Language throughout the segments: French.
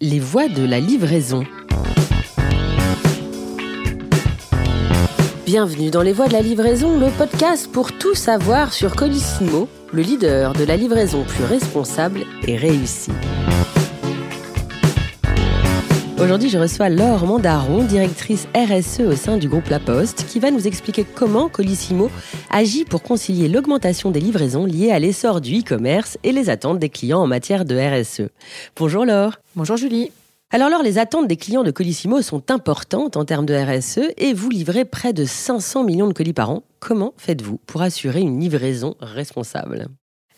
Les voies de la livraison. Bienvenue dans Les Voies de la livraison, le podcast pour tout savoir sur Colissimo, le leader de la livraison plus responsable et réussie. Aujourd'hui, je reçois Laure Mandaron, directrice RSE au sein du groupe La Poste, qui va nous expliquer comment Colissimo agit pour concilier l'augmentation des livraisons liées à l'essor du e-commerce et les attentes des clients en matière de RSE. Bonjour Laure. Bonjour Julie. Alors Laure, les attentes des clients de Colissimo sont importantes en termes de RSE et vous livrez près de 500 millions de colis par an. Comment faites-vous pour assurer une livraison responsable?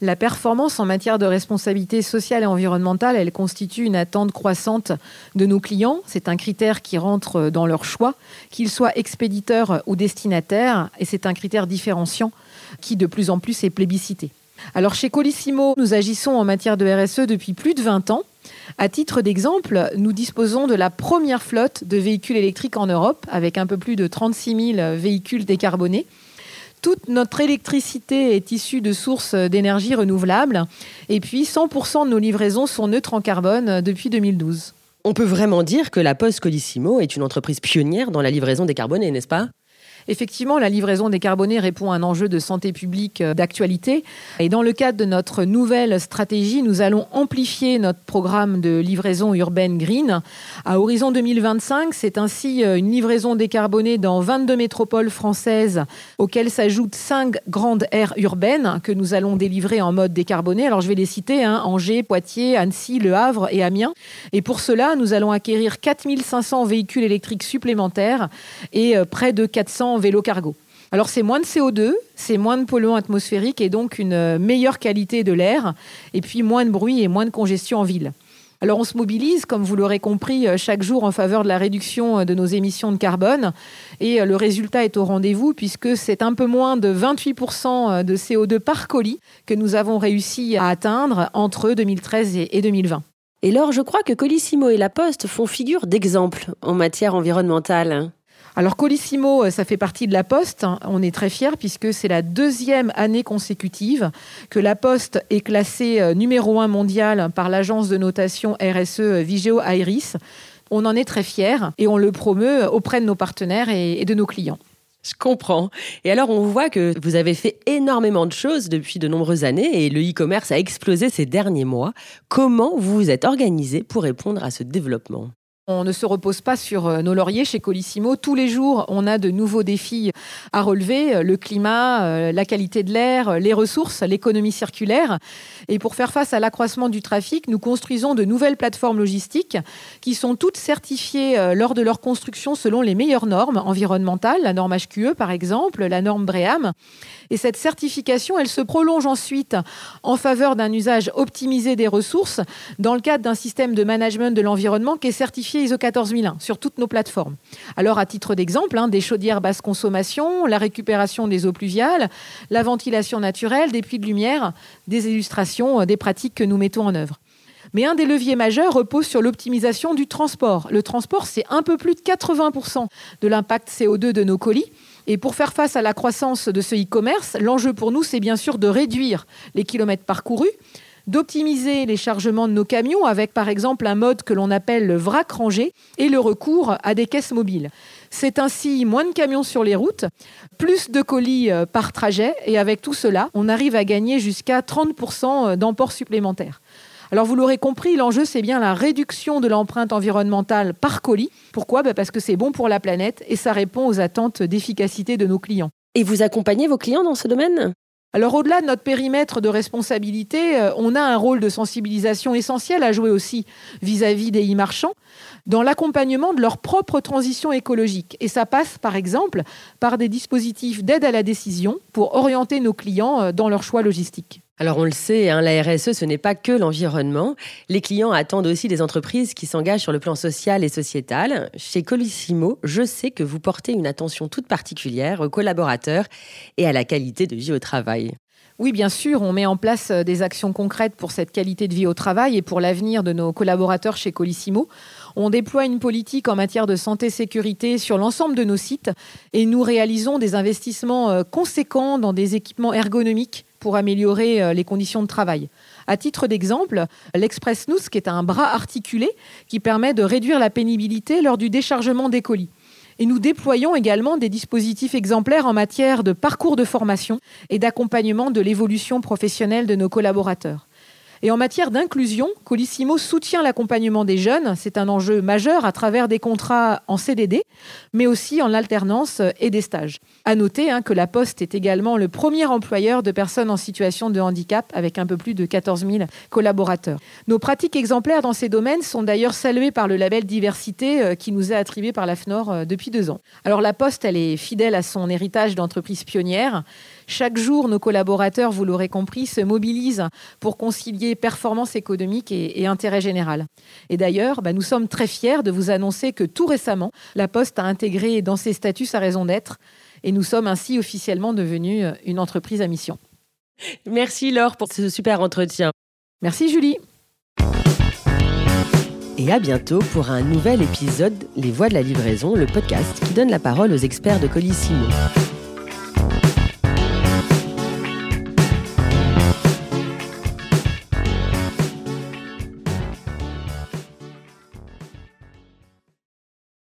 La performance en matière de responsabilité sociale et environnementale, elle constitue une attente croissante de nos clients. C'est un critère qui rentre dans leur choix, qu'ils soient expéditeurs ou destinataires, et c'est un critère différenciant qui de plus en plus est plébiscité. Alors chez Colissimo, nous agissons en matière de RSE depuis plus de 20 ans. À titre d'exemple, nous disposons de la première flotte de véhicules électriques en Europe, avec un peu plus de 36 000 véhicules décarbonés. Toute notre électricité est issue de sources d'énergie renouvelables. Et puis, 100% de nos livraisons sont neutres en carbone depuis 2012. On peut vraiment dire que la Poste Colissimo est une entreprise pionnière dans la livraison décarbonée, n'est-ce pas? Effectivement, la livraison décarbonée répond à un enjeu de santé publique euh, d'actualité. Et dans le cadre de notre nouvelle stratégie, nous allons amplifier notre programme de livraison urbaine green. À horizon 2025, c'est ainsi euh, une livraison décarbonée dans 22 métropoles françaises, auxquelles s'ajoutent 5 grandes aires urbaines que nous allons délivrer en mode décarboné. Alors je vais les citer, hein, Angers, Poitiers, Annecy, Le Havre et Amiens. Et pour cela, nous allons acquérir 4500 véhicules électriques supplémentaires et euh, près de 400 vélo cargo. Alors c'est moins de CO2, c'est moins de polluants atmosphériques et donc une euh, meilleure qualité de l'air, et puis moins de bruit et moins de congestion en ville. Alors on se mobilise, comme vous l'aurez compris, euh, chaque jour en faveur de la réduction euh, de nos émissions de carbone, et le résultat est au rendez-vous puisque c'est un peu moins de 28% de CO2 par colis que nous avons réussi à atteindre entre 2013 et 2020. Et alors je crois que Colissimo et La Poste font figure d'exemple en matière environnementale. Alors Colissimo, euh, ça fait partie de la Poste. On est très fiers puisque c'est la deuxième année consécutive que la Poste est classée euh, numéro un mondial par l'agence de notation RSE euh, Vigeo Iris. On en est très fiers et on le promeut auprès de nos partenaires et de nos clients. Je comprends. Et alors, on voit que vous avez fait énormément de choses depuis de nombreuses années et le e-commerce a explosé ces derniers mois. Comment vous vous êtes organisé pour répondre à ce développement? On ne se repose pas sur euh, nos lauriers chez Colissimo. Tous les jours, on a de nouveaux défis à relever, le climat, euh, la qualité de l'air, les ressources, l'économie circulaire. Et pour faire face à l'accroissement du trafic, nous construisons de nouvelles plateformes logistiques qui sont toutes certifiées euh, lors de leur construction selon les meilleures normes environnementales, la norme HQE par exemple, la norme BREAM. Et cette certification, elle se prolonge ensuite en faveur d'un usage optimisé des ressources dans le cadre d'un système de management de l'environnement qui est certifié ISO 14001 sur toutes nos plateformes. Alors, à titre d'exemple, hein, des chaudières basse consommation, la récupération des eaux pluviales, la ventilation naturelle, des puits de lumière, des illustrations, euh, des pratiques que nous mettons en œuvre. Mais un des leviers majeurs repose sur l'optimisation du transport. Le transport, c'est un peu plus de 80% de l'impact CO2 de nos colis. Et pour faire face à la croissance de ce e-commerce, l'enjeu pour nous, c'est bien sûr de réduire les kilomètres parcourus, d'optimiser les chargements de nos camions avec par exemple un mode que l'on appelle le vrac rangé et le recours à des caisses mobiles. C'est ainsi moins de camions sur les routes, plus de colis euh, par trajet et avec tout cela, on arrive à gagner jusqu'à 30% d'emport supplémentaires. Alors vous l'aurez compris, l'enjeu c'est bien la réduction de l'empreinte environnementale par colis. Pourquoi? Bah, Parce que c'est bon pour la planète et ça répond aux attentes d'efficacité de nos clients. Et vous accompagnez vos clients dans ce domaine? Alors au-delà de notre périmètre de responsabilité, euh, on a un rôle de sensibilisation essentiel à jouer aussi vis-à-vis des e-marchands dans l'accompagnement de leur propre transition écologique. Et ça passe par exemple par des dispositifs d'aide à la décision pour orienter nos clients euh, dans leurs choix logistiques. Alors on le sait, hein, la RSE, ce n'est pas que l'environnement. Les clients attendent aussi des entreprises qui s'engagent sur le plan social et sociétal. Chez Colissimo, je sais que vous portez une attention toute particulière aux collaborateurs et à la qualité de vie au travail. Oui, bien sûr, on met en place euh, des actions concrètes pour cette qualité de vie au travail et pour l'avenir de nos collaborateurs chez Colissimo. On déploie une politique en matière de santé-sécurité sur l'ensemble de nos sites et nous réalisons des investissements euh, conséquents dans des équipements ergonomiques pour améliorer euh, les conditions de travail. À titre d'exemple, l'Express Nous, qui est un bras articulé qui permet de réduire la pénibilité lors du déchargement des colis. Et nous déployons également des dispositifs exemplaires en matière de parcours de formation et d'accompagnement de l'évolution professionnelle de nos collaborateurs. Et en matière d'inclusion, Colissimo soutient l'accompagnement des jeunes. C'est un enjeu majeur à travers des contrats en CDD, mais aussi en alternance et des stages. À noter hein, que la Poste est également le premier employeur de personnes en situation de handicap avec un peu plus de 14 000 collaborateurs. Nos pratiques exemplaires dans ces domaines sont d'ailleurs saluées par le label diversité euh, qui nous est attribué par la FNOR euh, depuis deux ans. Alors la Poste, elle est fidèle à son héritage d'entreprise pionnière. Chaque jour, nos collaborateurs, vous l'aurez compris, se mobilisent pour concilier performance économique et, intérêt général. Et d'ailleurs, bah, nous sommes très fiers de vous annoncer que tout récemment, la Poste a intégré dans ses statuts sa raison d'être et nous sommes ainsi officiellement devenus une entreprise à mission. Merci Laure pour ce super entretien. Merci Julie. Et à bientôt pour un nouvel épisode Les Voix de la livraison, le podcast qui donne la parole aux experts de Colissimo.